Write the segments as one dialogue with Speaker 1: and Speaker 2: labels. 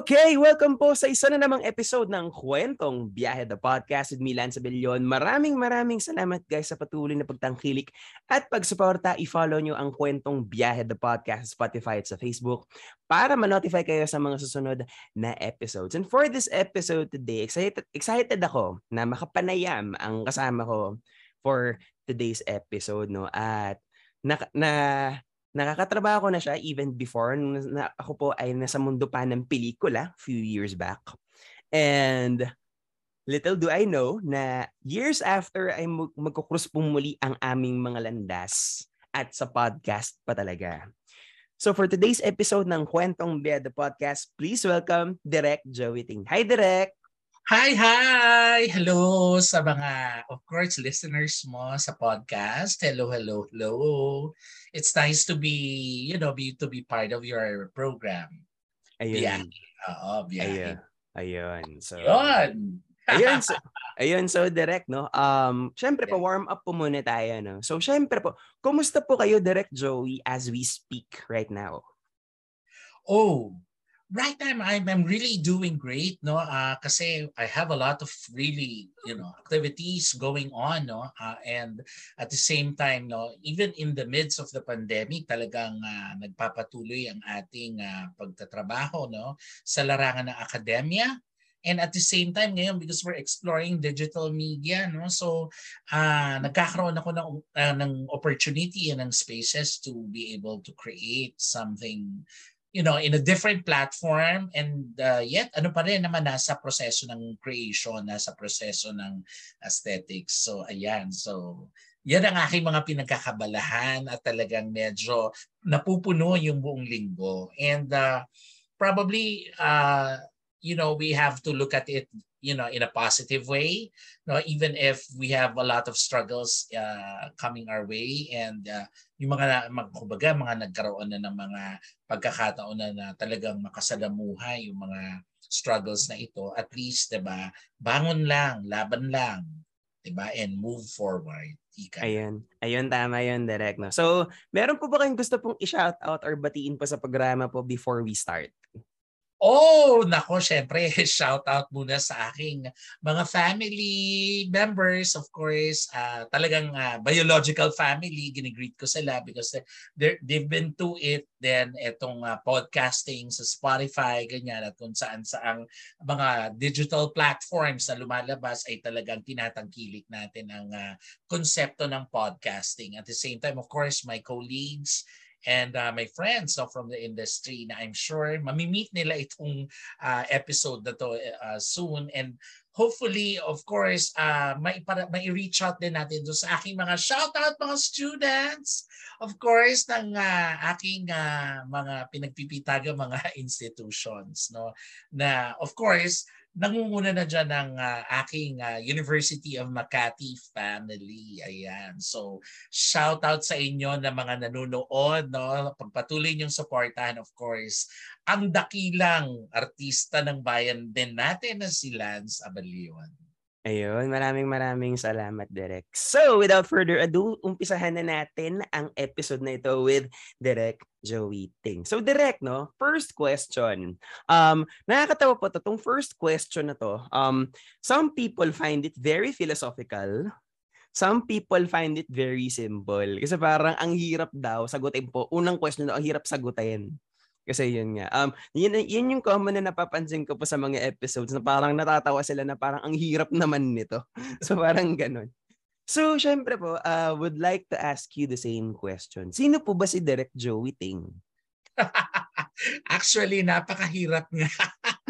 Speaker 1: Okay, welcome po sa isa na namang episode ng Kwentong Biyahe the Podcast with me, Lance Abellion. Maraming maraming salamat guys sa patuloy na pagtangkilik at pagsuporta. I-follow nyo ang Kwentong Biyahe the Podcast sa Spotify at sa Facebook para ma-notify kayo sa mga susunod na episodes. And for this episode today, excited, excited ako na makapanayam ang kasama ko for today's episode. no At na, na nakakatrabaho ko na siya even before na ako po ay nasa mundo pa ng pelikula few years back. And little do I know na years after ay mag- magkukrus po muli ang aming mga landas at sa podcast pa talaga. So for today's episode ng Kwentong Bea the Podcast, please welcome Direk Joey Ting. Hi Direk!
Speaker 2: Hi, hi! Hello sa mga, of course, listeners mo sa podcast. Hello, hello, hello. It's nice to be, you know, be to be part of your program.
Speaker 1: Ayun.
Speaker 2: Biyahe. Oo, biyahe.
Speaker 1: Ayun. Ayun. So,
Speaker 2: Yun.
Speaker 1: ayun. So, ayun. So, direct, no? Um, syempre po, warm up po muna tayo, no? So, syempre po, kumusta po kayo, Direct Joey, as we speak right now?
Speaker 2: Oh, right now I'm, I'm really doing great no uh, kasi I have a lot of really you know activities going on no uh, and at the same time no even in the midst of the pandemic talagang uh, nagpapatuloy ang ating uh, pagtatrabaho no sa larangan ng akademya. And at the same time ngayon because we're exploring digital media no so uh, nagkakaroon ako ng uh, ng opportunity and ng spaces to be able to create something you know, in a different platform and uh, yet ano pa rin naman nasa proseso ng creation, nasa proseso ng aesthetics. So ayan, so yan ang aking mga pinagkakabalahan at talagang medyo napupuno yung buong linggo. And uh, probably, uh, you know, we have to look at it you know in a positive way no even if we have a lot of struggles uh, coming our way and uh, yung mga kumbaga mga nagkaroon na ng mga pagkakataon na, na talagang makasalamuhay yung mga struggles na ito at least 'di ba bangon lang laban lang 'di ba and move forward Ika.
Speaker 1: Ayun. Ayun, tama yun, direct. No? So, meron po ba kayong gusto pong i-shout out or batiin po sa programa po before we start?
Speaker 2: Oh, nako, syempre, shout out muna sa aking mga family members, of course. Uh, talagang uh, biological family, ginigreet ko sila because they've been to it. Then, itong uh, podcasting sa Spotify, ganyan, at kung saan saang mga digital platforms na lumalabas ay talagang tinatangkilik natin ang uh, konsepto ng podcasting. At the same time, of course, my colleagues, and uh, my friends so from the industry na I'm sure mamimit nila itong uh, episode na to uh, soon. And hopefully of course uh, may, para, may reach out din natin do sa aking mga shout out mga students. Of course ng uh, aking uh, mga pinagpipitaga mga institutions no? Na of course nangunguna na dyan ng uh, aking uh, University of Makati family. Ayan. So, shout out sa inyo na mga nanonood. No? Pagpatuloy niyong supportahan, of course, ang dakilang artista ng bayan din natin na si Lance Abalion.
Speaker 1: Ayun, maraming maraming salamat, Derek. So, without further ado, umpisahan na natin ang episode na ito with Derek Joey Ting. So, Derek, no? First question. Um, nakakatawa po to, tong first question na to. Um, some people find it very philosophical. Some people find it very simple. Kasi parang ang hirap daw sagutin po. Unang question daw, ang hirap sagutin. Kasi yun nga. Um, yun, yun yung common na napapansin ko po sa mga episodes na parang natatawa sila na parang ang hirap naman nito. so parang ganun. So, syempre po, uh, would like to ask you the same question. Sino po ba si Direct Joey Ting?
Speaker 2: Actually, napakahirap nga.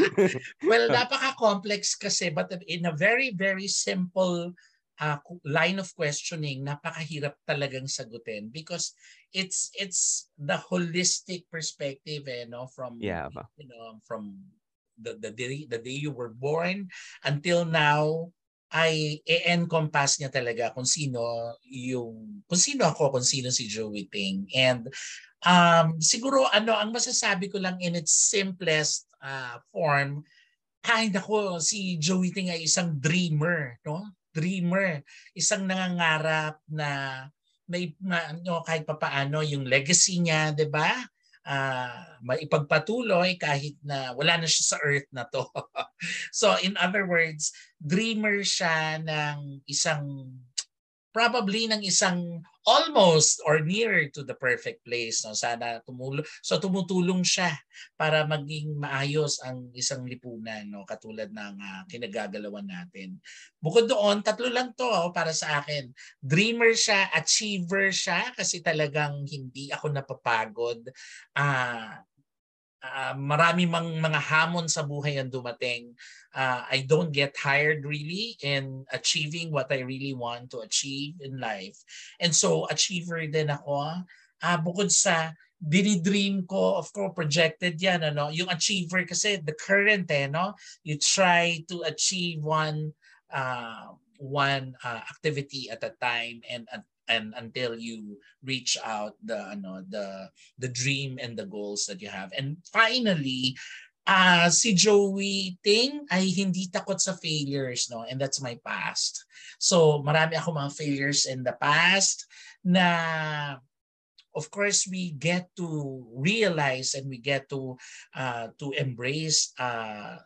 Speaker 2: well, napaka-complex kasi but in a very, very simple uh, line of questioning napakahirap talagang sagutin because it's it's the holistic perspective eh no from
Speaker 1: yeah.
Speaker 2: you know from the the day the day you were born until now ay e-encompass niya talaga kung sino yung kung sino ako, kung sino si Joey Ting. And um, siguro ano ang masasabi ko lang in its simplest uh, form, ay nako si Joey Ting ay isang dreamer, no? Dreamer, isang nangangarap na may ano kahit papaano yung legacy niya, 'di ba? uh, maipagpatuloy kahit na wala na siya sa earth na to. so in other words, dreamer siya ng isang probably ng isang almost or near to the perfect place. No? Sana tumulong. So tumutulong siya para maging maayos ang isang lipunan no? katulad ng uh, kinagagalawan natin. Bukod doon, tatlo lang to oh, para sa akin. Dreamer siya, achiever siya kasi talagang hindi ako napapagod. Uh, uh, marami mang mga hamon sa buhay ang dumating uh, I don't get tired really in achieving what I really want to achieve in life. And so achiever din ako. Uh, bukod sa dinidream ko, of course, projected yan. Ano? Yung achiever kasi, the current, eh, no? you try to achieve one uh, one uh, activity at a time and and until you reach out the ano the the dream and the goals that you have and finally uh, si Joey Ting ay hindi takot sa failures, no? And that's my past. So, marami ako mga failures in the past na of course we get to realize and we get to uh, to embrace uh,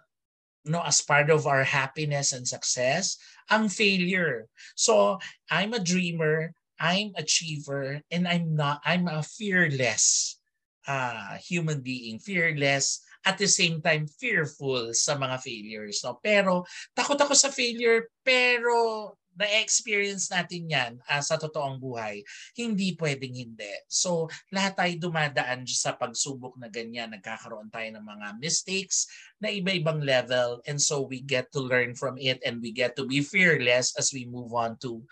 Speaker 2: no as part of our happiness and success ang failure. So, I'm a dreamer, I'm achiever and I'm not I'm a fearless uh, human being, fearless at the same time fearful sa mga failures. No? Pero takot ako sa failure pero na-experience natin yan uh, sa totoong buhay, hindi pwedeng hindi. So, lahat tayo dumadaan sa pagsubok na ganyan. Nagkakaroon tayo ng mga mistakes na iba-ibang level and so we get to learn from it and we get to be fearless as we move on to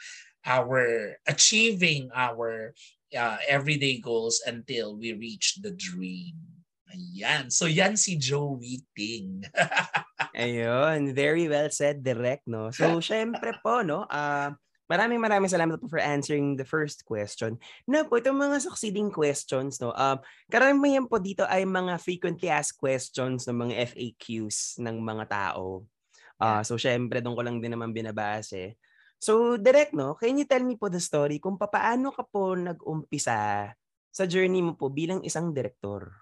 Speaker 2: our achieving our uh, everyday goals until we reach the dream. Ayan. So yan si Joey Ting.
Speaker 1: Ayun. Very well said, direct, no? So, syempre po, no? Uh, maraming maraming salamat po for answering the first question. Na po, itong mga succeeding questions, no? Um, karamihan po dito ay mga frequently asked questions ng mga FAQs ng mga tao. Uh, so, syempre, doon ko lang din naman binabase. So, direct, no? Can you tell me po the story kung paano ka po nag-umpisa sa journey mo po bilang isang direktor?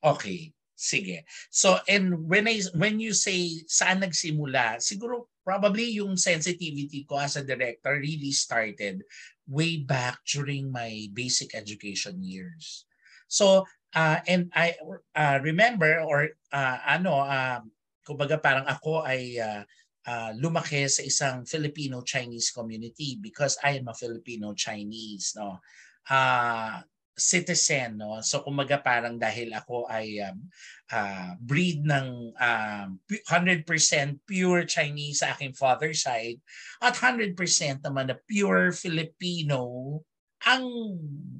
Speaker 2: Okay, sige. So and when I when you say saan nagsimula, siguro probably yung sensitivity ko as a director really started way back during my basic education years. So uh, and I uh, remember or uh, ano um kumbaga parang ako ay uh, uh, lumaki sa isang Filipino Chinese community because I am a Filipino Chinese no. Uh, citizen no? So kumaga parang dahil ako ay um, uh, breed ng um, 100% pure Chinese sa aking father side at 100% naman na pure Filipino ang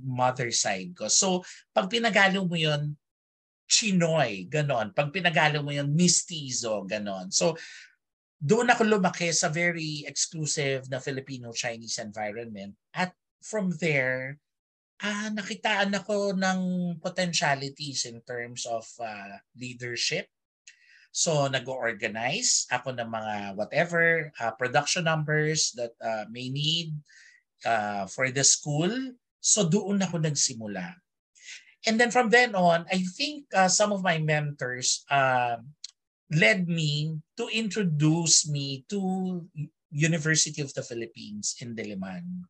Speaker 2: mother side ko. So pag pinagalo mo yon Chinoy ganon. Pag pinagalo mo yon mestizo ganon. So doon ako lumaki sa very exclusive na Filipino Chinese environment at from there ah, nakitaan ako ng potentialities in terms of uh, leadership. So nag-organize ako ng mga whatever uh, production numbers that uh, may need uh, for the school. So doon ako nagsimula. And then from then on, I think uh, some of my mentors uh, led me to introduce me to University of the Philippines in Diliman.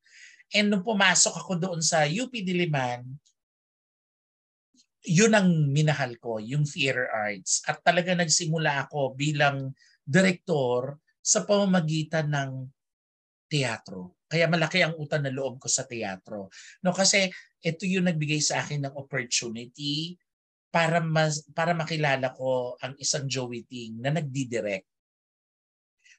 Speaker 2: And nung pumasok ako doon sa UP Diliman, yun ang minahal ko, yung theater arts. At talaga nagsimula ako bilang direktor sa pamamagitan ng teatro. Kaya malaki ang utang na loob ko sa teatro. No kasi ito yung nagbigay sa akin ng opportunity para mas, para makilala ko ang isang Joey Ting na nagdi-direct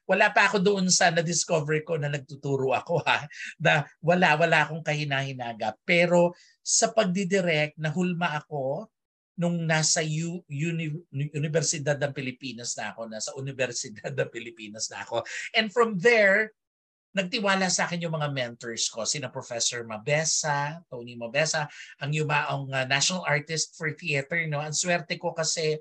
Speaker 2: wala pa ako doon sa na-discover ko na nagtuturo ako ha, na wala, wala akong kahinahinaga. Pero sa pagdidirect, nahulma ako nung nasa U, Uni, Universidad ng Pilipinas na ako, nasa Universidad ng Pilipinas na ako. And from there, nagtiwala sa akin yung mga mentors ko, sina Professor Mabesa, Tony Mabesa, ang yumaong uh, National Artist for Theater. No? Ang swerte ko kasi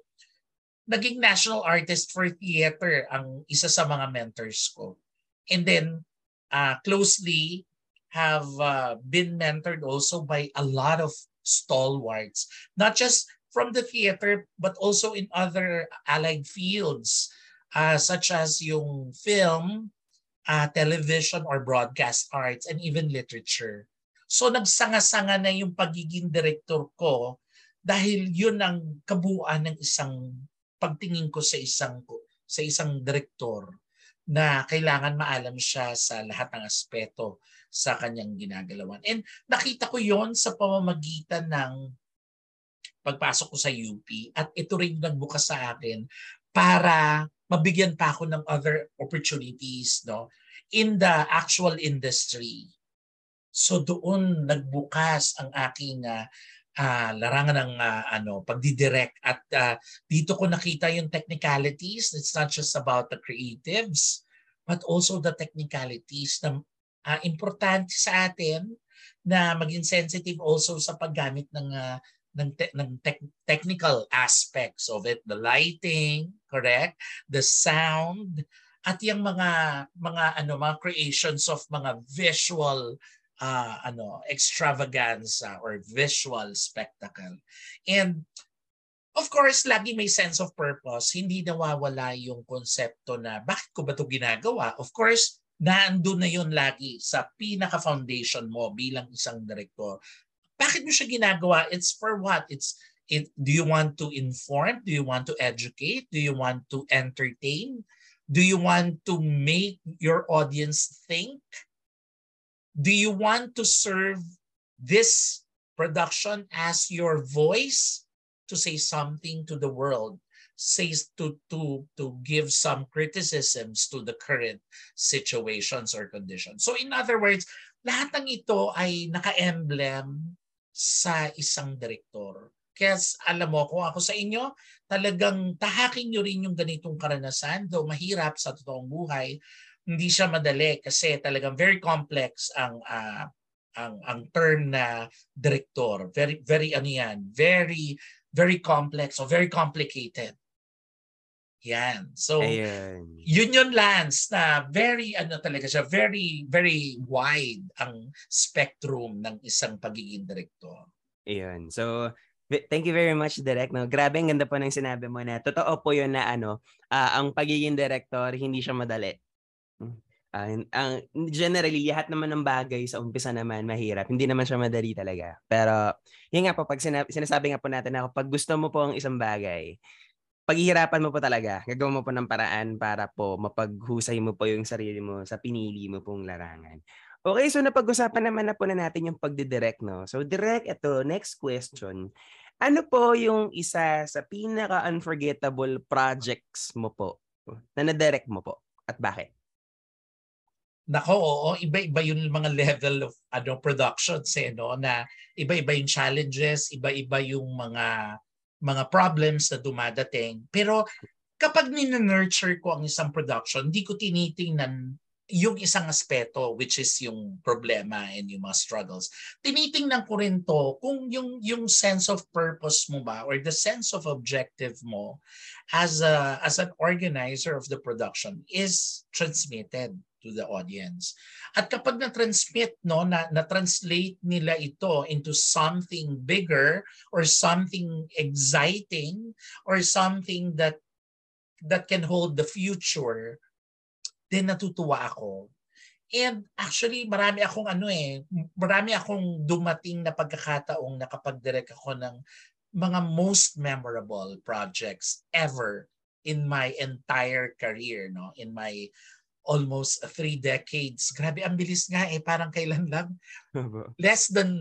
Speaker 2: naging National Artist for Theater ang isa sa mga mentors ko. And then, uh, closely have uh, been mentored also by a lot of stalwarts, not just from the theater, but also in other allied fields, uh, such as yung film, uh, television or broadcast arts, and even literature. So nagsanga-sanga na yung pagiging director ko dahil yun ang kabuuan ng isang pagtingin ko sa isang sa isang direktor na kailangan maalam siya sa lahat ng aspeto sa kanyang ginagalawan. And nakita ko yon sa pamamagitan ng pagpasok ko sa UP at ito rin nagbukas sa akin para mabigyan pa ako ng other opportunities no in the actual industry. So doon nagbukas ang aking uh, uh, larangan ng uh, ano pagdidirect at uh, dito ko nakita yung technicalities. It's not just about the creatives but also the technicalities na uh, importante sa atin na maging sensitive also sa paggamit ng uh, ng, te- ng te- technical aspects of it, the lighting, correct? The sound at yung mga mga ano mga creations of mga visual uh, ano extravaganza or visual spectacle. And of course, lagi may sense of purpose. Hindi nawawala yung konsepto na bakit ko ba 'to ginagawa? Of course, naandun na yun lagi sa pinaka-foundation mo bilang isang direktor bakit mo siya ginagawa? It's for what? It's it, do you want to inform? Do you want to educate? Do you want to entertain? Do you want to make your audience think? Do you want to serve this production as your voice to say something to the world? says to to to give some criticisms to the current situations or conditions. So in other words, lahat ng ito ay naka-emblem sa isang direktor. Kaya alam mo, kung ako sa inyo, talagang tahakin nyo rin yung ganitong karanasan. Though mahirap sa totoong buhay, hindi siya madali kasi talagang very complex ang uh, ang ang term na direktor. Very very ano yan, very very complex or very complicated. Yan. So, Ayan. yun yun Lance na very ano talaga siya, very very wide ang spectrum ng isang pagiging direktor.
Speaker 1: Ayan. So, thank you very much Direk. No, grabe ang ganda po ng sinabi mo na totoo po yun na ano, uh, ang pagiging director hindi siya madali. Uh, ang generally lahat naman ng bagay sa umpisa naman mahirap. Hindi naman siya madali talaga. Pero yun nga po pag sinab- sinasabi nga po natin na kapag gusto mo po ang isang bagay, paghihirapan mo po talaga. Gagawin mo po ng paraan para po mapaghusay mo po yung sarili mo sa pinili mo pong larangan. Okay, so napag-usapan naman na po na natin yung pagdidirect, no? So direct, ito, next question. Ano po yung isa sa pinaka-unforgettable projects mo po na na-direct mo po at bakit?
Speaker 2: Nako, oo, iba-iba yung mga level of ano productions eh, no? Na iba-iba yung challenges, iba-iba yung mga mga problems na dumadating. Pero kapag nina-nurture ko ang isang production, hindi ko tinitingnan yung isang aspeto which is yung problema and yung mga struggles. Tinitingnan ko rin to kung yung yung sense of purpose mo ba or the sense of objective mo as a as an organizer of the production is transmitted to the audience. At kapag na-transmit, no, na, na-translate nila ito into something bigger or something exciting or something that that can hold the future, then natutuwa ako. And actually, marami akong ano eh, marami akong dumating na pagkakataong nakapag-direct ako ng mga most memorable projects ever in my entire career, no? In my almost three decades. Grabe, ang bilis nga eh. Parang kailan lang? Less than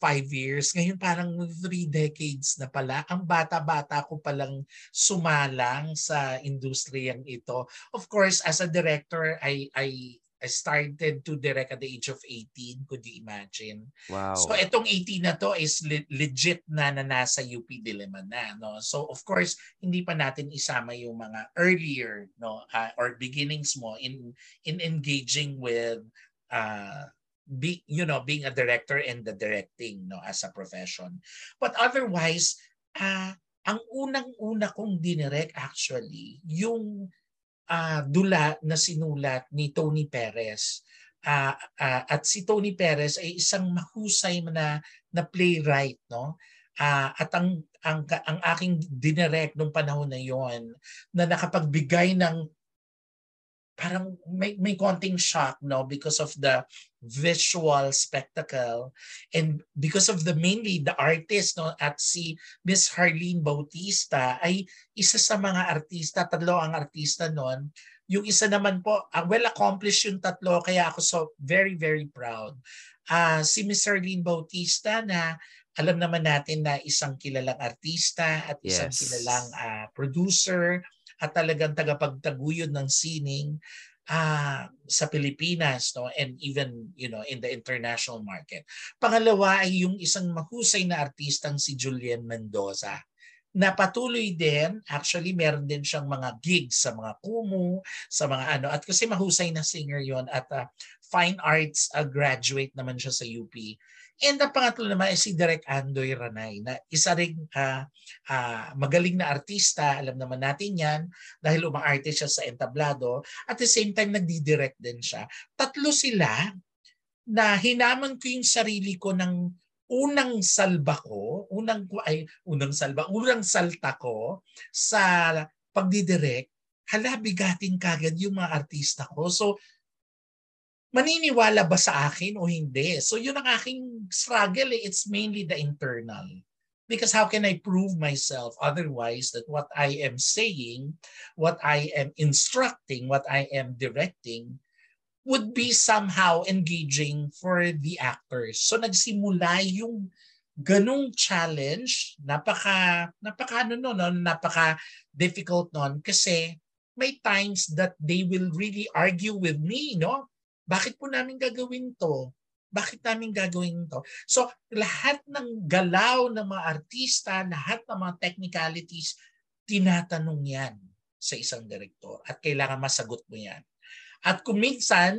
Speaker 2: five years. Ngayon parang three decades na pala. Ang bata-bata ko palang sumalang sa industriyang ito. Of course, as a director, I, I, I started to direct at the age of 18. Could you imagine?
Speaker 1: Wow.
Speaker 2: So itong 18 na to is le- legit na na nasa UP Diliman na. No? So of course, hindi pa natin isama yung mga earlier no uh, or beginnings mo in in engaging with uh, be, you know being a director and the directing no as a profession. But otherwise, uh, ang unang-una kong dinirect actually yung uh, dula na sinulat ni Tony Perez. Uh, uh, at si Tony Perez ay isang mahusay na na playwright no uh, at ang ang ang aking dinirect nung panahon na yon na nakapagbigay ng parang may, may konting shock no because of the visual spectacle. And because of the mainly the artist no at si Miss Harlene Bautista ay isa sa mga artista tatlo ang artista noon yung isa naman po uh, well accomplished yung tatlo kaya ako so very very proud. Uh, si Miss Harlene Bautista na alam naman natin na isang kilalang artista at isang yes. kilalang uh, producer at talagang tagapagtaguyod ng sining uh, sa Pilipinas no and even you know in the international market. Pangalawa ay yung isang mahusay na artistang si Julian Mendoza na patuloy din, actually meron din siyang mga gigs sa mga kumu, sa mga ano, at kasi mahusay na singer yon at uh, fine arts uh, graduate naman siya sa UP. And ang pangatlo naman ay si Direk Andoy Ranay na isa ring uh, uh, magaling na artista. Alam naman natin yan dahil umaarte siya sa entablado. At the same time, nagdi-direct din siya. Tatlo sila na hinaman ko yung sarili ko ng unang salba ko, unang ay unang salba, unang salta ko sa pagdidirect, hala bigatin kagad yung mga artista ko. So maniniwala ba sa akin o hindi? So yun ang aking struggle. Eh. It's mainly the internal. Because how can I prove myself otherwise that what I am saying, what I am instructing, what I am directing would be somehow engaging for the actors. So nagsimula yung ganung challenge, napaka napaka ano no, no napaka difficult noon kasi may times that they will really argue with me, no? Bakit po namin gagawin to? Bakit namin gagawin to? So lahat ng galaw ng mga artista, lahat ng mga technicalities, tinatanong yan sa isang direktor at kailangan masagot mo yan. At kung minsan,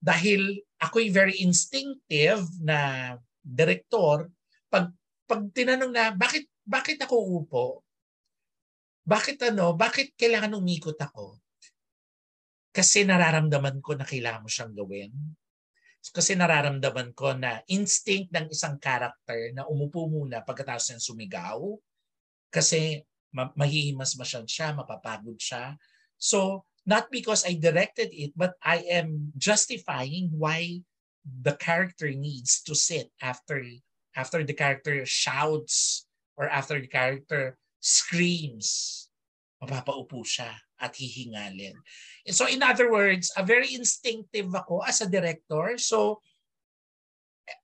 Speaker 2: dahil ako'y very instinctive na direktor, pag, pag tinanong na, bakit, bakit ako upo? Bakit ano? Bakit kailangan umikot ako? Kasi nararamdaman ko na kailangan mo siyang gawin. Kasi nararamdaman ko na instinct ng isang character na umupo muna pagkatapos niya sumigaw. Kasi ma- mahihimas masyad siya, mapapagod siya. So, not because I directed it, but I am justifying why the character needs to sit after after the character shouts or after the character screams. Mapapaupo siya at hihingalin. So in other words, a very instinctive ako as a director. So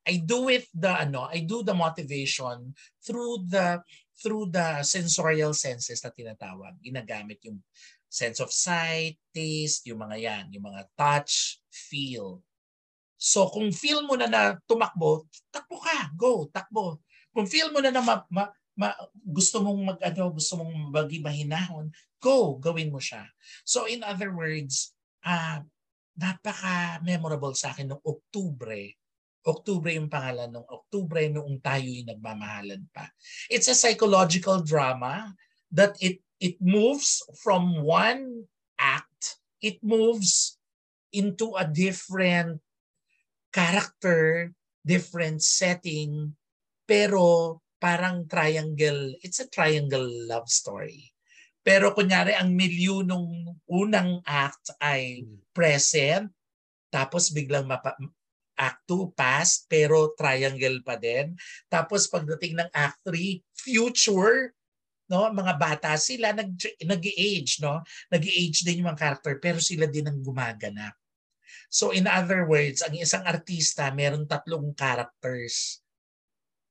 Speaker 2: I do it the ano, I do the motivation through the through the sensorial senses na tinatawag. Ginagamit yung sense of sight, taste, yung mga yan, yung mga touch, feel. So kung feel mo na na tumakbo, takbo ka, go, takbo. Kung feel mo na na ma, ma, ma, gusto mong mag ano, gusto mong bagi mahinahon, go, gawin mo siya. So in other words, uh, napaka-memorable sa akin noong Oktubre. Oktubre yung pangalan ng Oktubre noong tayo'y nagmamahalan pa. It's a psychological drama that it it moves from one act, it moves into a different character, different setting, pero parang triangle, it's a triangle love story. Pero kunyari ang milieu nung unang act ay hmm. present, tapos biglang mapa, act 2 past, pero triangle pa din. Tapos pagdating ng act 3, future, no mga bata sila nag nag-age no nag-age din yung mga character pero sila din ang gumaganap so in other words ang isang artista meron tatlong characters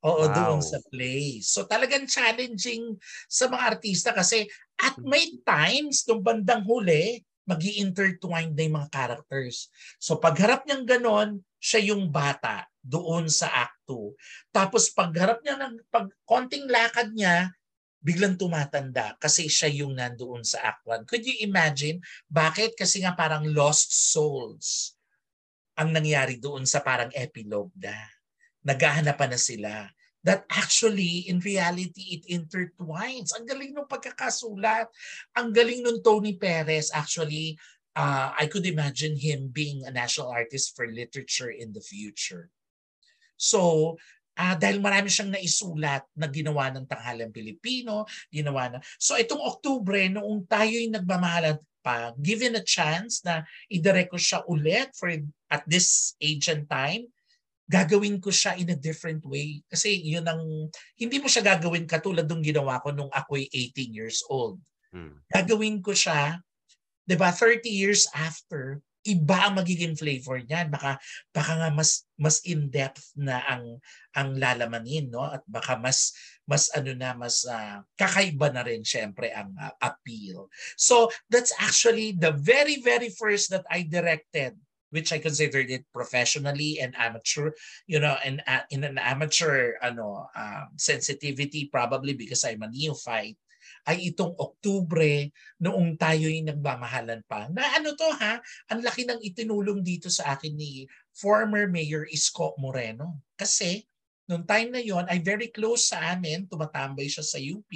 Speaker 2: Oo, wow. doon sa play. So talagang challenging sa mga artista kasi at hmm. may times nung bandang huli, mag intertwined na yung mga characters. So pagharap niyang ganon, siya yung bata doon sa Act 2. Tapos pagharap niya ng pag konting lakad niya, biglang tumatanda kasi siya yung nandoon sa Act 1. Could you imagine? Bakit? Kasi nga parang lost souls ang nangyari doon sa parang epilogue na. Naghahanapan na sila that actually, in reality, it intertwines. Ang galing ng pagkakasulat. Ang galing ng Tony Perez. Actually, uh, I could imagine him being a national artist for literature in the future. So, uh, dahil marami siyang naisulat na ginawa ng Tanghalang Pilipino, ginawa na. So, itong Oktubre, noong tayo'y nagmamahalan pa, given a chance na idirect ko siya ulit for at this age and time, gagawin ko siya in a different way. Kasi yun ang, hindi mo siya gagawin katulad ng ginawa ko nung ako'y 18 years old. Hmm. Gagawin ko siya, di ba, 30 years after, iba ang magiging flavor niyan. Baka, baka nga mas, mas in-depth na ang, ang lalamanin, no? At baka mas, mas ano na, mas uh, kakaiba na rin syempre ang uh, appeal. So, that's actually the very, very first that I directed which I considered it professionally and amateur, you know, and uh, in an amateur ano um, sensitivity probably because I'm a neophyte ay itong Oktubre noong tayo'y nagmamahalan pa. Na ano to ha, ang laki ng itinulong dito sa akin ni former Mayor Isko Moreno. Kasi Noong time na yon ay very close sa amin, tumatambay siya sa UP.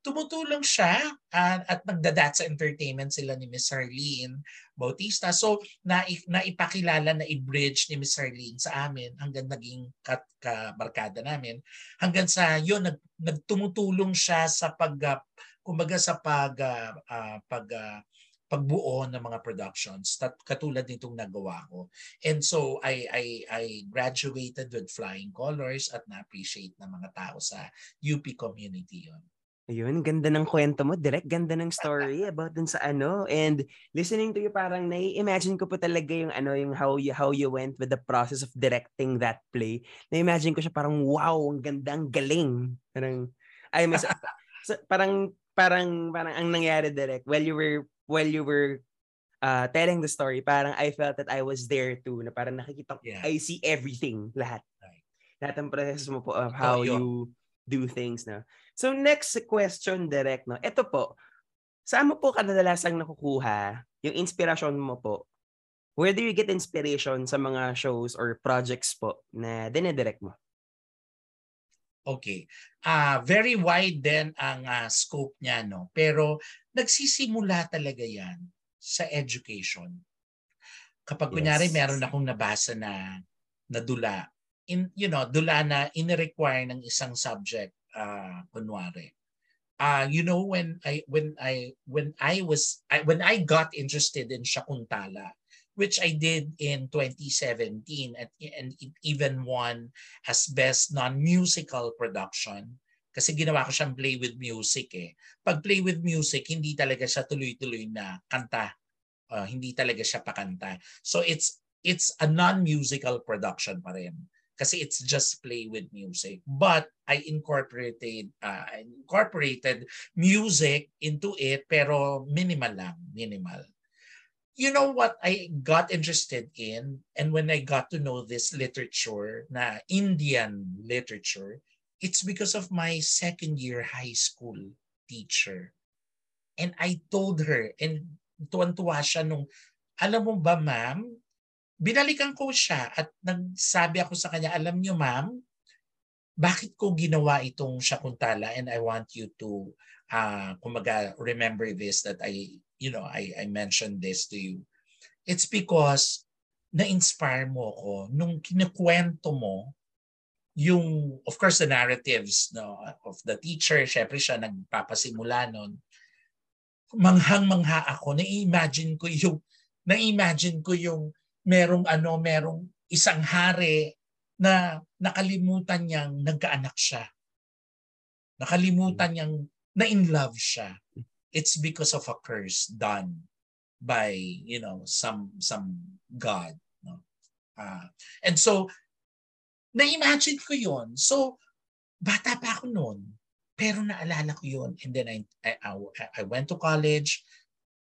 Speaker 2: Tumutulong siya uh, at nagdadat sa entertainment sila ni Miss Harleen Bautista. So na, naipakilala na i-bridge ni Miss Harleen sa amin hanggang naging kat, kabarkada namin. Hanggang sa yon nag, nagtumutulong siya sa pag uh, kumbaga sa pag uh, uh, pag uh, pagbuo ng mga productions tat, katulad nitong nagawa ko. And so I I I graduated with flying colors at na-appreciate ng mga tao sa UP community yon.
Speaker 1: Ayun, ganda ng kwento mo, direct ganda ng story about dun sa ano. And listening to you, parang nai-imagine ko po talaga yung ano, yung how you, how you went with the process of directing that play. Na-imagine ko siya parang, wow, ang ganda, ang galing. Parang, ay, mas, parang, parang, parang ang nangyari direct, while you were while you were uh, telling the story, parang I felt that I was there too, na parang nakikita, yeah. I see everything, lahat. Right. Lahat ng process mo po of how oh, you do things. No? So next question, direct, no? Ito po, saan mo po kadalasang nakukuha yung inspiration mo po? Where do you get inspiration sa mga shows or projects po na dinedirect mo?
Speaker 2: Okay. Uh, very wide din ang uh, scope niya, no? Pero nagsisimula talaga yan sa education. Kapag yes. kunyari meron akong nabasa na, na dula, in, you know, dula na in-require ng isang subject, uh, kunwari. Uh, you know when I when I when I was I, when I got interested in Shakuntala which I did in 2017 and, and even won as best non-musical production kasi ginawa ko siyang play with music eh. Pag play with music, hindi talaga siya tuloy-tuloy na kanta. Uh, hindi talaga siya pakanta. So it's it's a non-musical production pa rin. Kasi it's just play with music. But I incorporated uh, incorporated music into it pero minimal lang, minimal you know what I got interested in and when I got to know this literature na Indian literature it's because of my second year high school teacher. And I told her and tuwan-tuwa siya nung alam mo ba ma'am? Binalikan ko siya at nagsabi ako sa kanya alam niyo ma'am bakit ko ginawa itong Shakuntala and I want you to uh, kumaga remember this that I you know, I, I mentioned this to you. It's because na-inspire mo ko nung kinikwento mo yung, of course, the narratives no, of the teacher. Siyempre siya nagpapasimula nun. Manghang-mangha ako. Na-imagine ko yung, na-imagine ko yung merong ano, merong isang hari na nakalimutan niyang nagkaanak siya. Nakalimutan hmm. niyang na-in love siya it's because of a curse done by you know some some god no uh, and so na-imagine ko yon so bata pa ako noon pero naalala ko yon and then I, I I went to college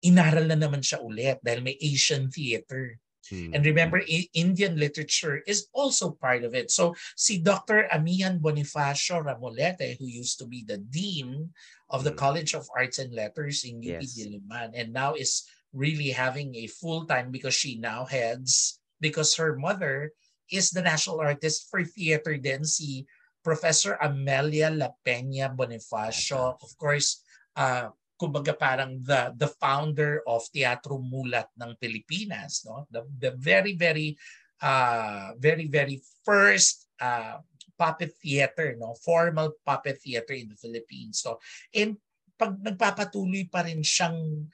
Speaker 2: inaral na naman siya ulit dahil may Asian theater. Hmm. And remember, Indian literature is also part of it. So si Dr. Amihan Bonifacio Ramolete, who used to be the dean of the hmm. College of Arts and Letters in UP yes. Diliman, and now is really having a full time because she now heads because her mother is the national artist for theater then si Professor Amelia La Peña Bonifacio. Of course, uh, kumbaga parang the the founder of Teatro Mulat ng Pilipinas no? The, the very very uh very very first uh puppet theater no? Formal puppet theater in the Philippines. So and pag nagpapatuloy pa rin siyang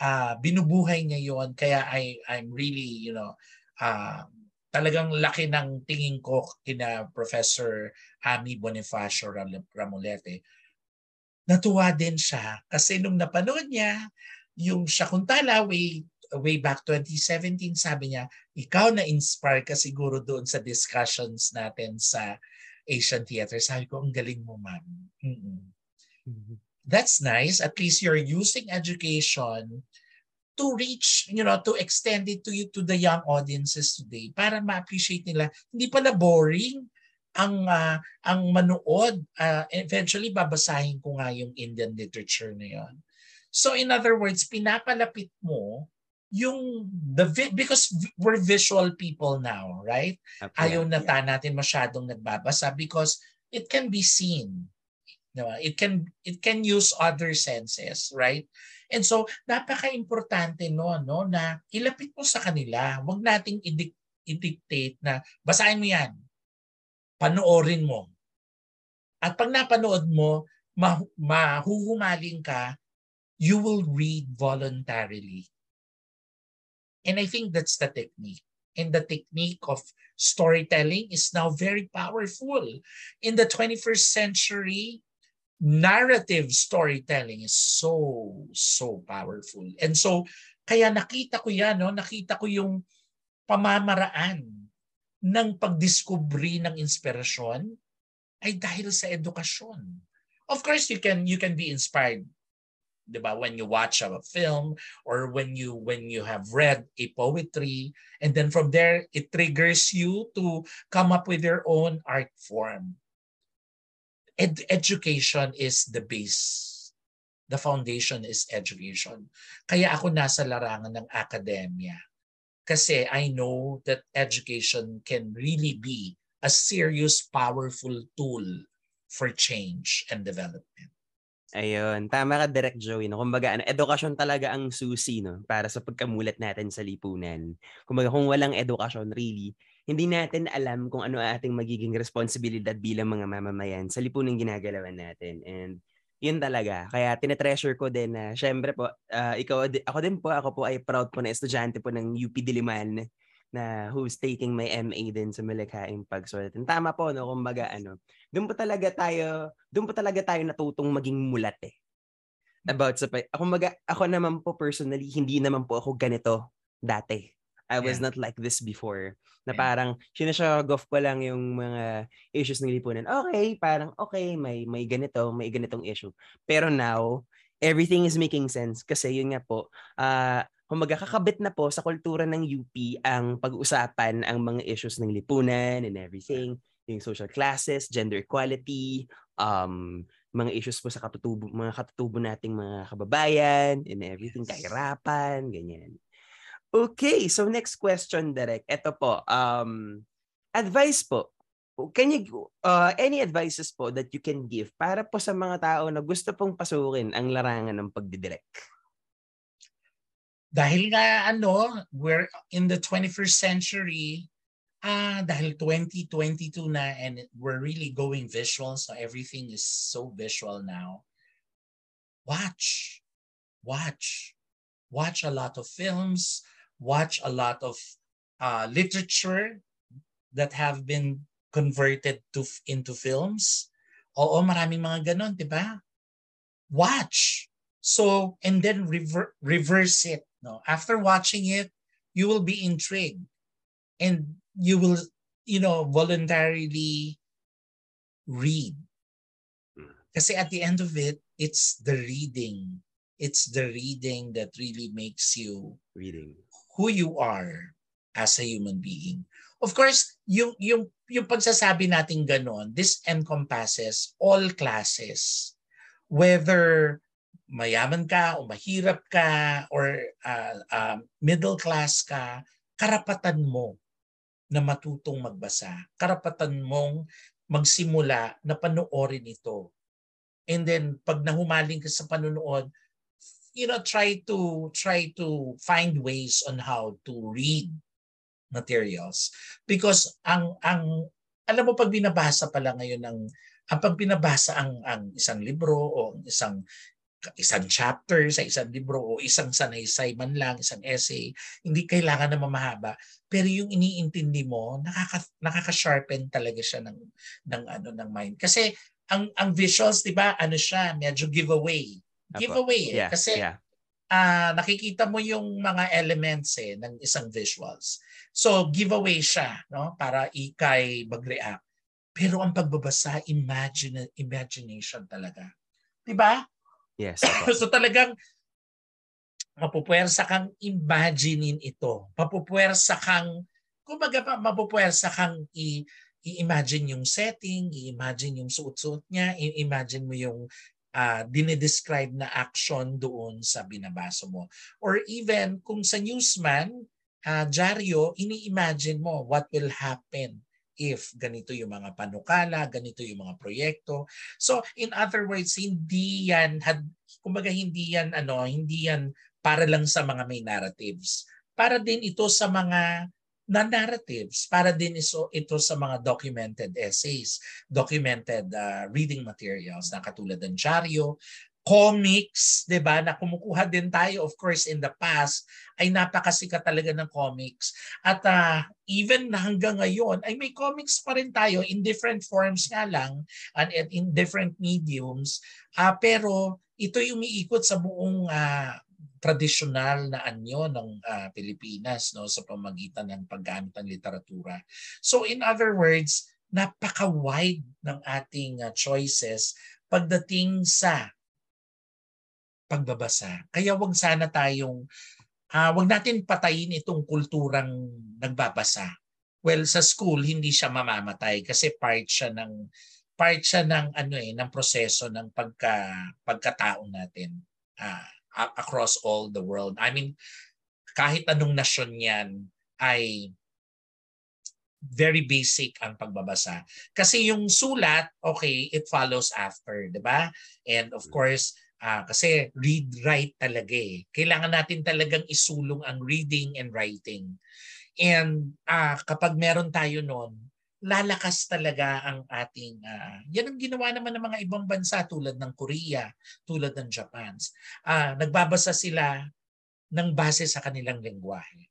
Speaker 2: uh, binubuhay niya yon kaya I I'm really you know uh, talagang laki ng tingin ko kina Professor Ami Bonifacio Ramolete natuwa din siya kasi nung napanood niya yung Shakuntala way, way back 2017, sabi niya, ikaw na-inspire ka siguro doon sa discussions natin sa Asian Theater. Sabi ko, ang galing mo, ma'am. Mm-hmm. That's nice. At least you're using education to reach, you know, to extend it to you to the young audiences today para ma-appreciate nila. Hindi pala boring ang uh, ang manood uh, eventually babasahin ko nga yung Indian literature na yon. So in other words, pinapalapit mo yung the because we're visual people now, right? Okay. Ayaw na ta natin masyadong nagbabasa because it can be seen. Diba? It can it can use other senses, right? And so napaka-importante no no na ilapit mo sa kanila. Huwag nating i-dictate na basahin mo 'yan panoorin mo. At pag napanood mo, ma- mahuhumaling ka, you will read voluntarily. And I think that's the technique. And the technique of storytelling is now very powerful. In the 21st century, narrative storytelling is so, so powerful. And so, kaya nakita ko yan, no? nakita ko yung pamamaraan ng pagdiskubre ng inspirasyon ay dahil sa edukasyon. Of course, you can you can be inspired, 'di ba? When you watch a film or when you when you have read a poetry and then from there it triggers you to come up with your own art form. Ed- education is the base. The foundation is education. Kaya ako nasa larangan ng akademya kasi I know that education can really be a serious, powerful tool for change and development.
Speaker 1: Ayun, tama ka Direct Joey. No? Kumbaga, ano, edukasyon talaga ang susi no? para sa pagkamulat natin sa lipunan. Kumbaga, kung walang edukasyon, really, hindi natin alam kung ano ating magiging responsibilidad bilang mga mamamayan sa lipunan ginagalawan natin. And yun talaga. Kaya tinetreasure ko din na, syempre po, uh, ikaw, ako din po, ako po ay proud po na estudyante po ng UP Diliman na who's taking my MA din sa malikhaing pagsulat. Tama po, no? Kumbaga, ano, doon po talaga tayo, doon po talaga tayo natutong maging mulat eh. About sa, ako, maga, ako naman po personally, hindi naman po ako ganito dati. I was yeah. not like this before. Na parang sinashrug off ko lang yung mga issues ng lipunan. Okay, parang okay, may may ganito, may ganitong issue. Pero now, everything is making sense kasi yun nga po, uh, kumaga kakabit na po sa kultura ng UP ang pag-uusapan ang mga issues ng lipunan and everything, yung social classes, gender equality, um, mga issues po sa katutubo, mga katutubo nating mga kababayan and everything, kahirapan, ganyan. Okay, so next question, Derek. Ito po, um, advice po. Can you, uh, any advices po that you can give para po sa mga tao na gusto pong pasukin ang larangan ng pagdidirect?
Speaker 2: Dahil nga ano, we're in the 21st century, ah, uh, dahil 2022 na and we're really going visual, so everything is so visual now. Watch. Watch. Watch a lot of films, watch a lot of uh, literature that have been converted to into films. Oo, maraming mga ganon, di ba? Watch. So, and then rever- reverse it. No? After watching it, you will be intrigued. And you will, you know, voluntarily read. Kasi at the end of it, it's the reading it's the reading that really makes you
Speaker 1: Reading.
Speaker 2: Who you are as a human being. Of course, yung yung yung pagsasabi natin ganon, this encompasses all classes. Whether mayaman ka o mahirap ka or uh, uh, middle class ka, karapatan mo na matutong magbasa. Karapatan mong magsimula na panoorin ito. And then pag nahumaling ka sa panonood, you know, try to try to find ways on how to read materials because ang ang alam mo pag binabasa pala ngayon ng ang pag binabasa ang ang isang libro o isang isang chapter sa isang libro o isang sanaysay man lang, isang essay, hindi kailangan na mamahaba. Pero yung iniintindi mo, nakaka, nakaka-sharpen talaga siya ng, ng, ano, ng mind. Kasi ang, ang visuals, di ba, ano siya, medyo giveaway. Giveaway eh.
Speaker 1: Yeah,
Speaker 2: Kasi
Speaker 1: yeah.
Speaker 2: uh, nakikita mo yung mga elements eh, ng isang visuals. So giveaway siya no para ikay mag-react. Pero ang pagbabasa imagine imagination talaga. 'Di ba?
Speaker 1: Yes.
Speaker 2: so talagang mapupwersa kang imaginein ito. Mapupwersa kang kumbaga pa mapupwersa kang i i-imagine yung setting, i-imagine yung suot-suot niya, i-imagine mo yung uh, dinedescribe na action doon sa binabasa mo. Or even kung sa newsman, uh, dyaryo, ini-imagine mo what will happen if ganito yung mga panukala, ganito yung mga proyekto. So in other words, hindi yan had kumbaga hindi yan ano, hindi yan para lang sa mga may narratives. Para din ito sa mga na-narratives, para din ito, ito sa mga documented essays, documented uh, reading materials na katulad ng dyaryo, comics, 'di ba? Na kumukuha din tayo of course in the past ay napakasikat talaga ng comics. At uh, even hanggang ngayon ay may comics pa rin tayo in different forms nga lang and in different mediums. Uh, pero ito yung umiikot sa buong uh, tradisyonal na anyo ng uh, Pilipinas no sa pamagitan ng paggamit ng literatura. So in other words, napaka-wide ng ating uh, choices pagdating sa pagbabasa. Kaya wag sana tayong uh, wag natin patayin itong kulturang nagbabasa. Well, sa school hindi siya mamamatay kasi part siya ng part siya ng ano eh ng proseso ng pagka pagkatao natin uh, across all the world. I mean, kahit anong nasyon 'yan ay very basic ang pagbabasa. Kasi yung sulat, okay, it follows after, 'di ba? And of course, Uh, kasi read, write talaga eh. Kailangan natin talagang isulong ang reading and writing. And uh, kapag meron tayo noon, lalakas talaga ang ating, uh, yan ang ginawa naman ng mga ibang bansa tulad ng Korea, tulad ng Japan. Uh, nagbabasa sila ng base sa kanilang lengguwahe.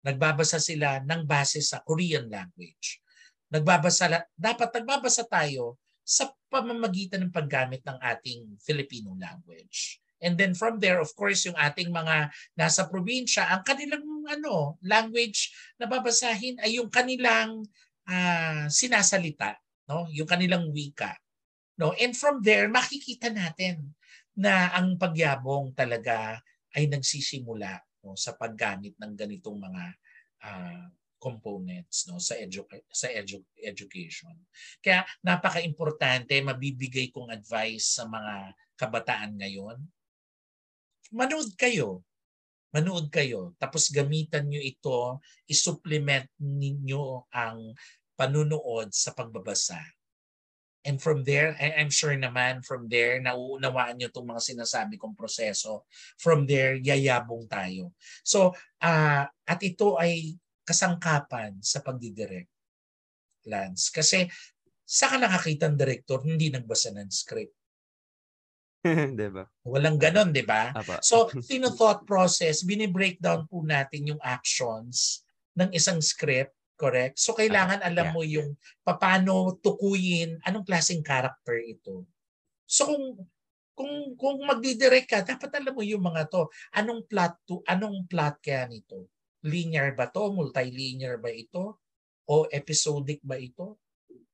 Speaker 2: Nagbabasa sila ng base sa Korean language. Nagbabasa, dapat nagbabasa tayo sa pamamagitan ng paggamit ng ating Filipino language. And then from there, of course, yung ating mga nasa probinsya, ang kanilang ano, language na babasahin ay yung kanilang uh, sinasalita, no? yung kanilang wika. No? And from there, makikita natin na ang pagyabong talaga ay nagsisimula no, sa paggamit ng ganitong mga uh, components no sa edu- sa edu- education. Kaya napaka-importante mabibigay kong advice sa mga kabataan ngayon. Manood kayo. Manood kayo. Tapos gamitan niyo ito, i-supplement ninyo ang panunood sa pagbabasa. And from there, I'm sure naman from there, nauunawaan nyo itong mga sinasabi kong proseso. From there, yayabong tayo. So, uh, at ito ay kasangkapan sa pagdidirect, Lance. Kasi sa ka nakakita ng director, hindi nagbasa ng script.
Speaker 1: diba?
Speaker 2: Walang ganon, di ba? So, tino-thought process, bini-breakdown po natin yung actions ng isang script, correct? So, kailangan alam yeah. mo yung paano tukuyin, anong klaseng character ito. So, kung kung kung magdidirect ka, dapat alam mo yung mga to. Anong plot to, anong plot kaya nito? linear ba to? Multilinear ba ito? O episodic ba ito?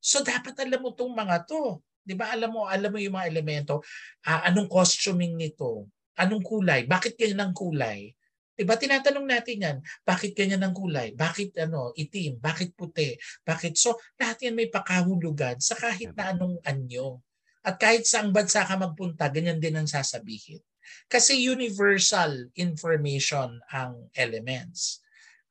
Speaker 2: So dapat alam mo tong mga to. 'Di ba? Alam mo, alam mo yung mga elemento. Uh, anong costuming nito? Anong kulay? Bakit ganyan ang kulay? Diba tinatanong natin yan, bakit ganyan ang kulay? Bakit ano, itim? Bakit puti? Bakit? So, lahat yan may pakahulugan sa kahit na anong anyo. At kahit saang bansa ka magpunta, ganyan din ang sasabihin. Kasi universal information ang elements.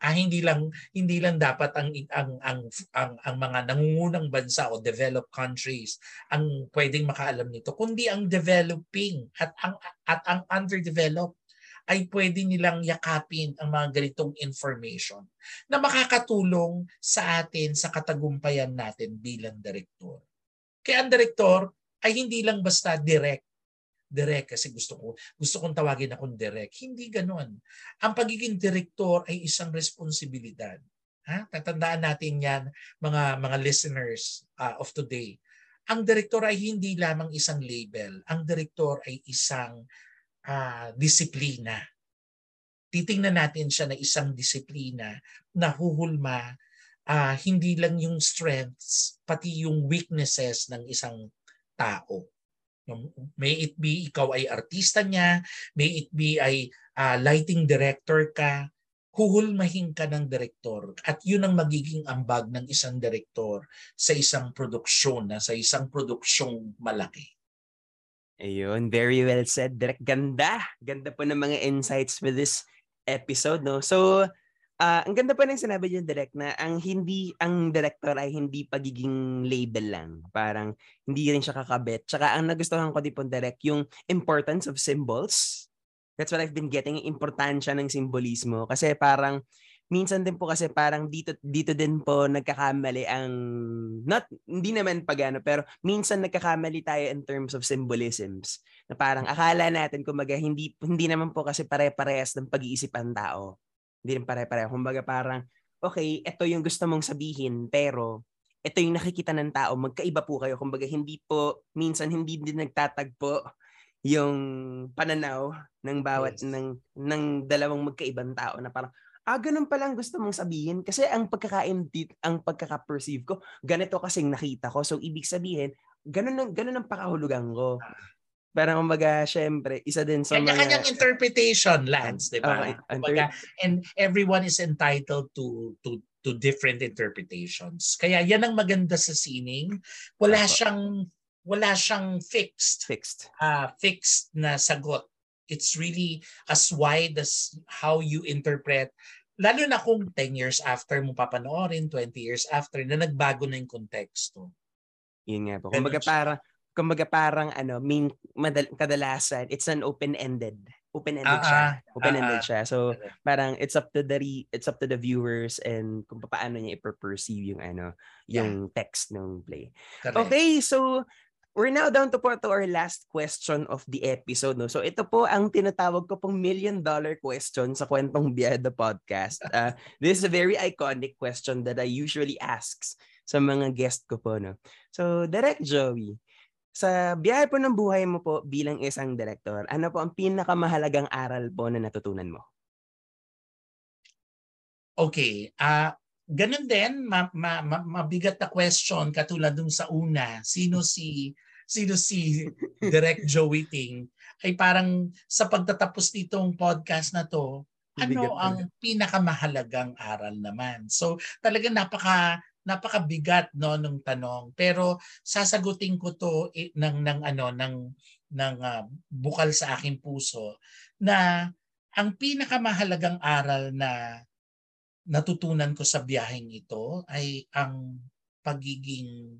Speaker 2: Ah, hindi lang hindi lang dapat ang ang ang ang, ang mga nangungunang bansa o developed countries ang pwedeng makaalam nito kundi ang developing at ang at ang underdeveloped ay pwede nilang yakapin ang mga ganitong information na makakatulong sa atin sa katagumpayan natin bilang direktor. Kaya ang direktor ay hindi lang basta direct direct kasi gusto ko gusto kong tawagin akong direct. Hindi ganoon. Ang pagiging direktor ay isang responsibilidad. Ha? Tatandaan natin 'yan mga mga listeners uh, of today. Ang direktor ay hindi lamang isang label. Ang direktor ay isang uh, disiplina. Titingnan natin siya na isang disiplina na huhulma uh, hindi lang yung strengths, pati yung weaknesses ng isang tao. May it be ikaw ay artista niya, may it be ay uh, lighting director ka, huhulmahin ka ng direktor at yun ang magiging ambag ng isang direktor sa isang produksyon, na sa isang produksyong malaki.
Speaker 1: Ayun, very well said. Direk, ganda. Ganda po ng mga insights with this episode, no? So, uh, ang ganda pa ng sinabi niyo direct na ang hindi ang director ay hindi pagiging label lang. Parang hindi rin siya kakabit. Tsaka ang nagustuhan ko din po direct yung importance of symbols. That's what I've been getting, importansya ng simbolismo. Kasi parang minsan din po kasi parang dito dito din po nagkakamali ang not hindi naman pagano pero minsan nagkakamali tayo in terms of symbolisms. Na parang akala natin kumaga hindi hindi naman po kasi pare-parehas ng pag-iisipan tao. Hindi rin pare-pareho. Kumbaga parang okay ito yung gusto mong sabihin pero ito yung nakikita ng tao magkaiba po kayo. Kumbaga hindi po minsan hindi din nagtatagpo yung pananaw ng bawat yes. ng ng dalawang magkaibang tao na parang ah, ganun pa lang gusto mong sabihin. Kasi ang pagkaka-intit, ang pagkaka-perceive ko, ganito kasing nakita ko. So, ibig sabihin, ganun, ang, ganun ang pakahulugan ko. Pero kumbaga, syempre, isa din sa
Speaker 2: Kanya mga... Kanya-kanyang interpretation, Lance, di ba? Okay. Kumbaga, and everyone is entitled to to to different interpretations. Kaya yan ang maganda sa sining. Wala siyang wala siyang fixed
Speaker 1: fixed
Speaker 2: uh, fixed na sagot it's really as wide as how you interpret lalo na kung 10 years after mo papanoorin, 20 years after, na nagbago na yung konteksto.
Speaker 1: Yun nga po. Kumbaga parang, kumbaga parang ano, mean, madal, kadalasan, it's an open-ended. Open-ended uh-uh, siya. Open-ended uh-uh. siya. So, parang it's up to the re, it's up to the viewers and kung paano niya i-perceive yung ano, yung yeah. text ng play. Correct. Okay, so We're now down to po to our last question of the episode. No? So ito po ang tinatawag ko pong million dollar question sa Kwentong Biyada podcast. Uh, this is a very iconic question that I usually ask sa mga guest ko po. No? So Direct Joey, sa biyahe po ng buhay mo po bilang isang director, ano po ang pinakamahalagang aral po na natutunan mo?
Speaker 2: Okay. Uh, ganun din, ma- ma- ma- mabigat na question katulad dun sa una. Sino si sino si Direct Joey Ting ay parang sa pagtatapos nitong podcast na to, ano ang pinakamahalagang aral naman. So talaga napaka napakabigat no nung tanong pero sasagutin ko to eh, ng ng ano ng ng uh, bukal sa aking puso na ang pinakamahalagang aral na natutunan ko sa biyaheng ito ay ang pagiging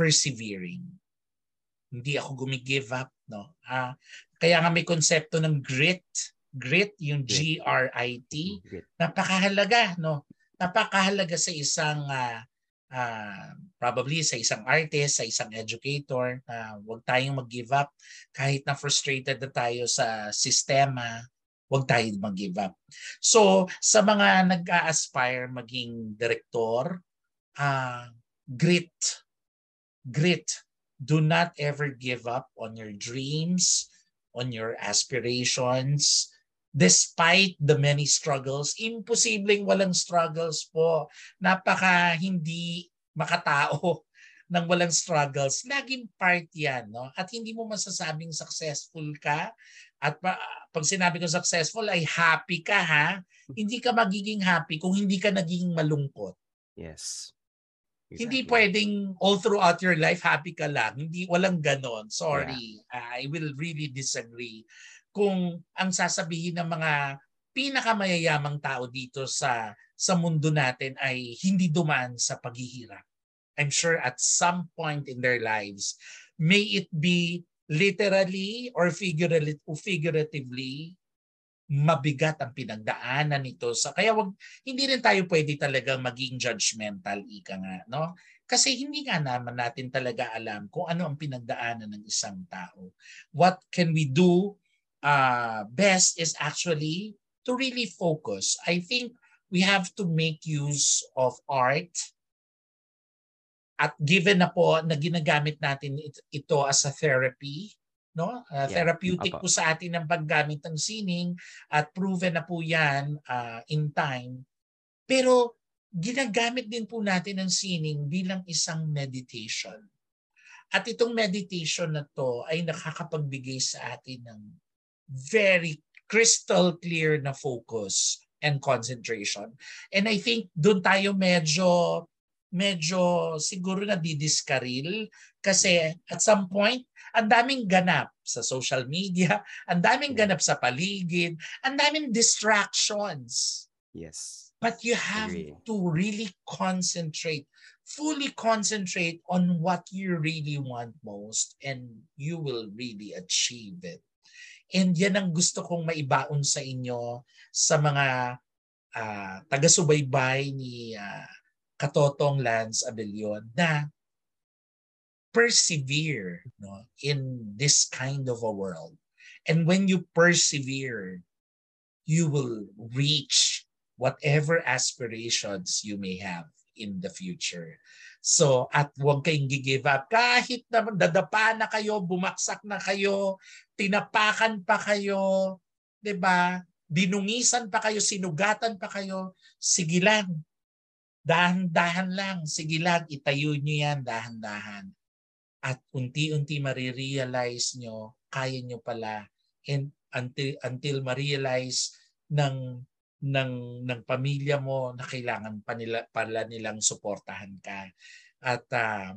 Speaker 2: persevering. Hindi ako gumigive up, no? Uh, kaya nga may konsepto ng grit, grit yung G R I T. Napakahalaga, no? Napakahalaga sa isang uh, uh, probably sa isang artist, sa isang educator, uh, huwag tayong mag-give up kahit na frustrated na tayo sa sistema, huwag tayong mag-give up. So, sa mga nag-a-aspire maging direktor, uh, grit grit. Do not ever give up on your dreams, on your aspirations, despite the many struggles. Imposibleng walang struggles po. Napaka hindi makatao ng walang struggles, laging part yan. No? At hindi mo masasabing successful ka. At pa, pag sinabi ko successful ay happy ka ha. Hindi ka magiging happy kung hindi ka naging malungkot.
Speaker 1: Yes.
Speaker 2: Exactly. Hindi pwedeng all throughout your life happy ka lang. Hindi walang ganon. Sorry. Yeah. I will really disagree. Kung ang sasabihin ng mga pinakamayayamang tao dito sa sa mundo natin ay hindi dumaan sa paghihirap. I'm sure at some point in their lives, may it be literally or figuratively, mabigat ang pinagdaanan nito. Sa, kaya wag, hindi rin tayo pwede talaga maging judgmental, ika nga. No? Kasi hindi nga naman natin talaga alam kung ano ang pinagdaanan ng isang tao. What can we do uh, best is actually to really focus. I think we have to make use of art at given na po na ginagamit natin ito as a therapy no uh, yeah. therapeutic Apa. po sa atin ang paggamit ng sining at proven na po yan uh, in time pero ginagamit din po natin ang sining bilang isang meditation at itong meditation na to ay nakakapagbigay sa atin ng very crystal clear na focus and concentration. And I think doon tayo medyo medyo siguro na didiskaril kasi at some point ang daming ganap sa social media, ang daming ganap sa paligid, ang daming distractions.
Speaker 1: Yes.
Speaker 2: But you have to really concentrate, fully concentrate on what you really want most and you will really achieve it. And yan ang gusto kong maibaon sa inyo sa mga uh, taga-subaybay ni uh, Katotong Lance Abellion na persevere no, in this kind of a world. And when you persevere, you will reach whatever aspirations you may have in the future. So, at huwag kayong give up. Kahit naman dadapa na kayo, bumaksak na kayo, tinapakan pa kayo, 'di ba? Dinungisan pa kayo, sinugatan pa kayo, sige lang. Dahan-dahan lang, sige lang, itayo niyo yan dahan-dahan. At unti-unti marirealize nyo, kaya nyo pala. And until, until ma-realize ng ng ng pamilya mo na kailangan pa nila pala nilang suportahan ka. At uh,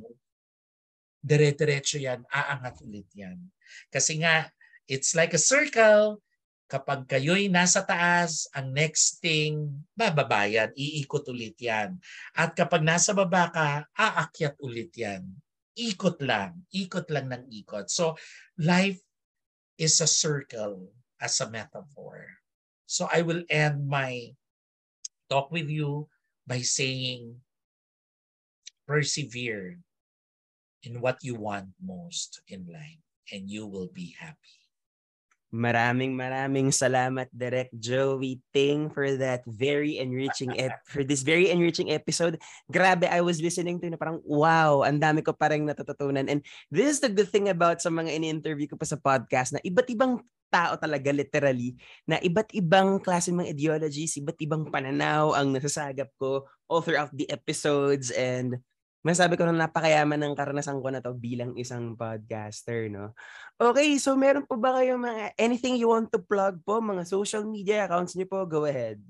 Speaker 2: dire-diretso yan, aangat ulit yan. Kasi nga, it's like a circle. Kapag kayo'y nasa taas, ang next thing, bababa yan, iikot ulit yan. At kapag nasa baba ka, aakyat ulit yan. Ikot lang, ikot lang ng ikot. So, life is a circle as a metaphor. So I will end my talk with you by saying, persevere in what you want most in life and you will be happy.
Speaker 1: Maraming maraming salamat Direct Joey Ting for that very enriching ep- for this very enriching episode. Grabe, I was listening to na parang wow, ang dami ko parang natututunan. And this is the good thing about sa mga ini-interview ko pa sa podcast na iba't ibang tao talaga literally na iba't ibang klase ng ideologies, iba't ibang pananaw ang nasasagap ko all throughout the episodes and masabi ko na napakayaman ng karanasan ko na to bilang isang podcaster, no? Okay, so meron po ba kayong mga anything you want to plug po, mga social media accounts niyo po? Go ahead.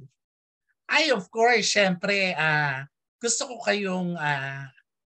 Speaker 2: Ay, of course, syempre, uh, gusto ko kayong uh,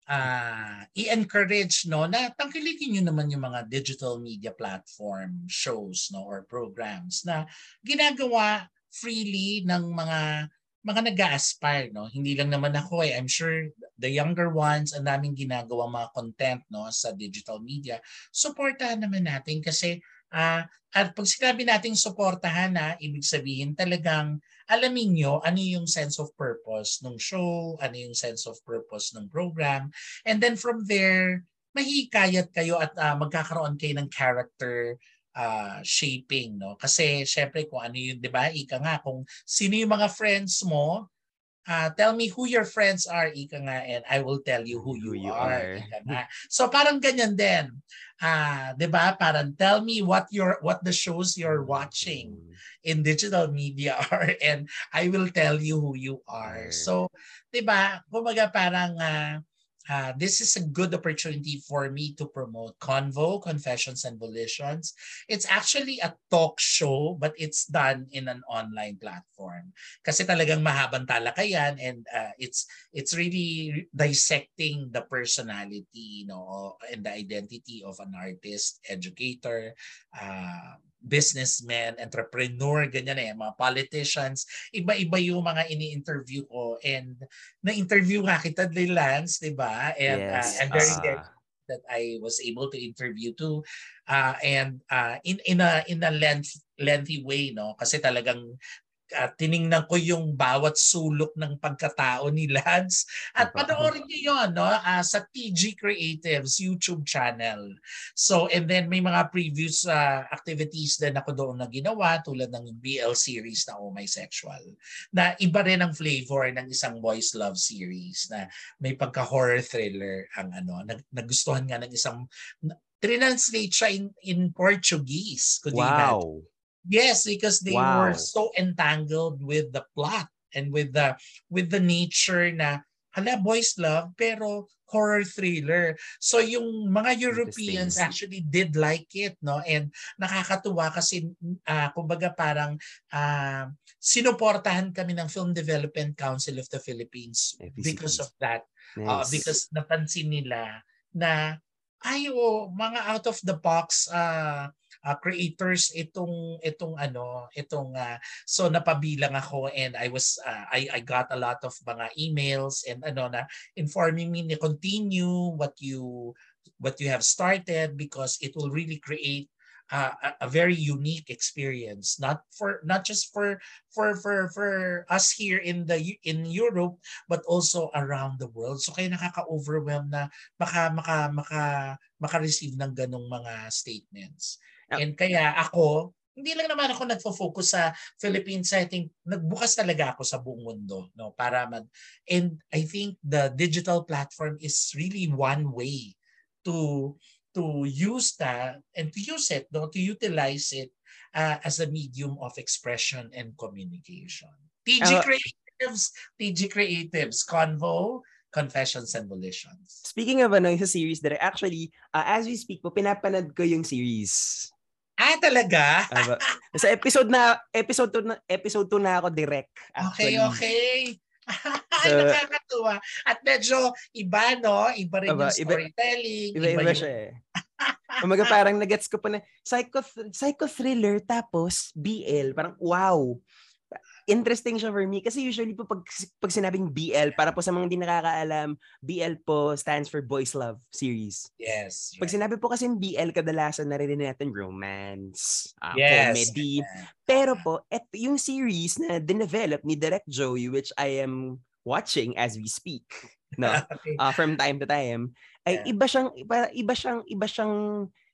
Speaker 2: uh, i-encourage no na tangkilikin niyo naman yung mga digital media platform shows no or programs na ginagawa freely ng mga mga nag-aspire no? Hindi lang naman ako eh. I'm sure the younger ones ang daming ginagawa mga content no sa digital media. Suportahan naman natin kasi uh, at pag sinabi nating suportahan na ibig sabihin talagang alamin nyo ano yung sense of purpose ng show, ano yung sense of purpose ng program. And then from there, mahikayat kayo at uh, magkakaroon kayo ng character uh, shaping. no Kasi syempre kung ano yung, di ba, ika nga, kung sino yung mga friends mo, uh, tell me who your friends are, ika nga, and I will tell you who you, who you are. are. Ika nga. So parang ganyan din. Uh, 'di ba? Parang tell me what your what the shows you're watching in digital media are and I will tell you who you are. So, 'di ba? Kumbaga parang uh, uh, this is a good opportunity for me to promote Convo, Confessions and Volitions. It's actually a talk show, but it's done in an online platform. Kasi talagang mahabang talakayan and uh, it's it's really dissecting the personality, you know, and the identity of an artist, educator, uh, businessmen, entrepreneur, ganyan eh, mga politicians, iba-iba yung mga ini-interview ko and na-interview nga kita ni Lance, di ba? And uh, yes. uh, I'm very uh... that I was able to interview too uh, and uh, in in a in a length lengthy way no kasi talagang uh, tiningnan ko yung bawat sulok ng pagkatao ni Lance. At panoorin niyo yun no? Uh, sa TG Creatives YouTube channel. So, and then may mga previous uh, activities din ako doon na ginawa tulad ng BL series na Oh My Sexual. Na iba rin ang flavor ng isang boys love series na may pagka-horror thriller ang ano. Nag, nagustuhan nga ng isang translate siya in, in Portuguese. Could wow. Yes, because they wow. were so entangled with the plot and with the with the nature na hala boys love pero horror thriller. So yung mga Europeans actually did like it no and nakakatuwa kasi uh, kumbaga parang uh, sinuportahan kami ng Film Development Council of the Philippines FPCP. because of that. Nice. Uh, because napansin nila na ay oh, mga out of the box uh, uh, creators itong itong ano itong uh, so napabilang ako and I was uh, I I got a lot of mga emails and ano na informing me to continue what you what you have started because it will really create uh, a, a very unique experience. Not for not just for for for for us here in the in Europe but also around the world. So kaya nakaka-overwhelm na maka maka maka maka-receive ng ganong mga statements And kaya ako, hindi lang naman ako nagfo-focus sa Philippines. I think nagbukas talaga ako sa buong mundo no para mag and I think the digital platform is really one way to to use that and to use it no to utilize it uh, as a medium of expression and communication. TG uh, Creatives, TG Creatives Convo Confessions and Volitions.
Speaker 1: Speaking of ano, sa series that actually, uh, as we speak po, pinapanood ko yung series.
Speaker 2: Ah, talaga?
Speaker 1: Uh, sa episode na episode 2 na episode 2 na ako direct.
Speaker 2: Actually. Okay, okay. so, nakakatuwa. At medyo iba, no? Iba rin aba, yung storytelling.
Speaker 1: Iba, iba, iba, iba siya eh. Umaga parang nagets ko pa na psycho, psycho thriller tapos BL. Parang wow interesting siya for me kasi usually po pag, pag sinabing BL, para po sa mga hindi nakakaalam, BL po stands for Boys Love Series.
Speaker 2: Yes.
Speaker 1: Pag sinabi po kasi BL, kadalasan naririnig natin romance, uh, yes. comedy. Pero po, et, yung series na dinevelop ni Direct Joey, which I am watching as we speak, no, okay. uh, from time to time, ay yeah. iba siyang, iba, iba siyang, iba siyang,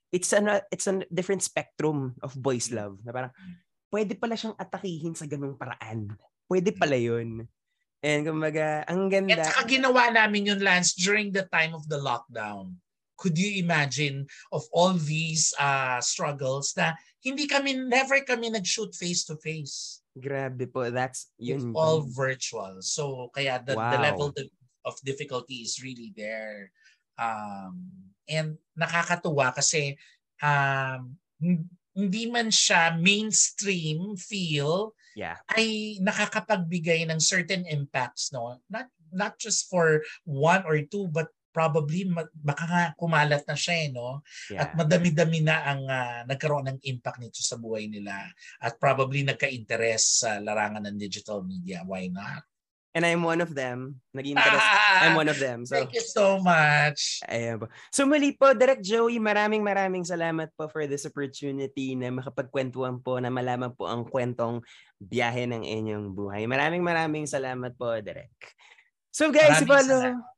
Speaker 1: it's an, it's a different spectrum of boys love. Na parang, mm pwede pala siyang atakihin sa ganung paraan. Pwede pala yun. And kumbaga, ang ganda.
Speaker 2: At saka ginawa namin yun, Lance, during the time of the lockdown. Could you imagine of all these uh, struggles na hindi kami, never kami nag-shoot face-to-face.
Speaker 1: Grabe po. That's
Speaker 2: yun. It's all virtual. So, kaya the, wow. the level of difficulty is really there. Um, and nakakatuwa kasi um, hindi man siya mainstream feel
Speaker 1: yeah.
Speaker 2: ay nakakapagbigay ng certain impacts no not not just for one or two but probably baka nga kumalat na siya eh, no? Yeah. At madami-dami na ang uh, nagkaroon ng impact nito sa buhay nila at probably nagka-interest sa larangan ng digital media. Why not?
Speaker 1: And I'm one of them. Naging ah, I'm one of them. So,
Speaker 2: thank you so much.
Speaker 1: Ayan po. So muli po, Direct Joey, maraming maraming salamat po for this opportunity na makapagkwentuhan po, na malaman po ang kwentong biyahe ng inyong buhay. Maraming maraming salamat po, Direct. So guys, maraming follow, salamat.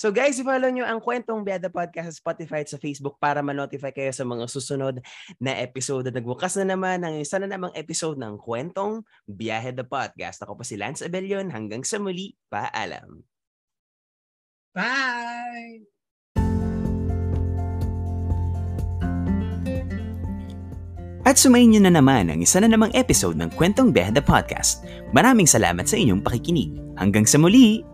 Speaker 1: So guys, i-follow nyo ang Kwentong Biada Podcast sa Spotify at sa Facebook para ma-notify kayo sa mga susunod na episode. At nagbukas na naman ang isa na namang episode ng Kwentong Biyahe the Podcast. Ako po si Lance Abelion. Hanggang sa muli, paalam.
Speaker 2: Bye!
Speaker 1: At sumayin nyo na naman ang isa na namang episode ng Kwentong Biyahe the Podcast. Maraming salamat sa inyong pakikinig. Hanggang sa muli!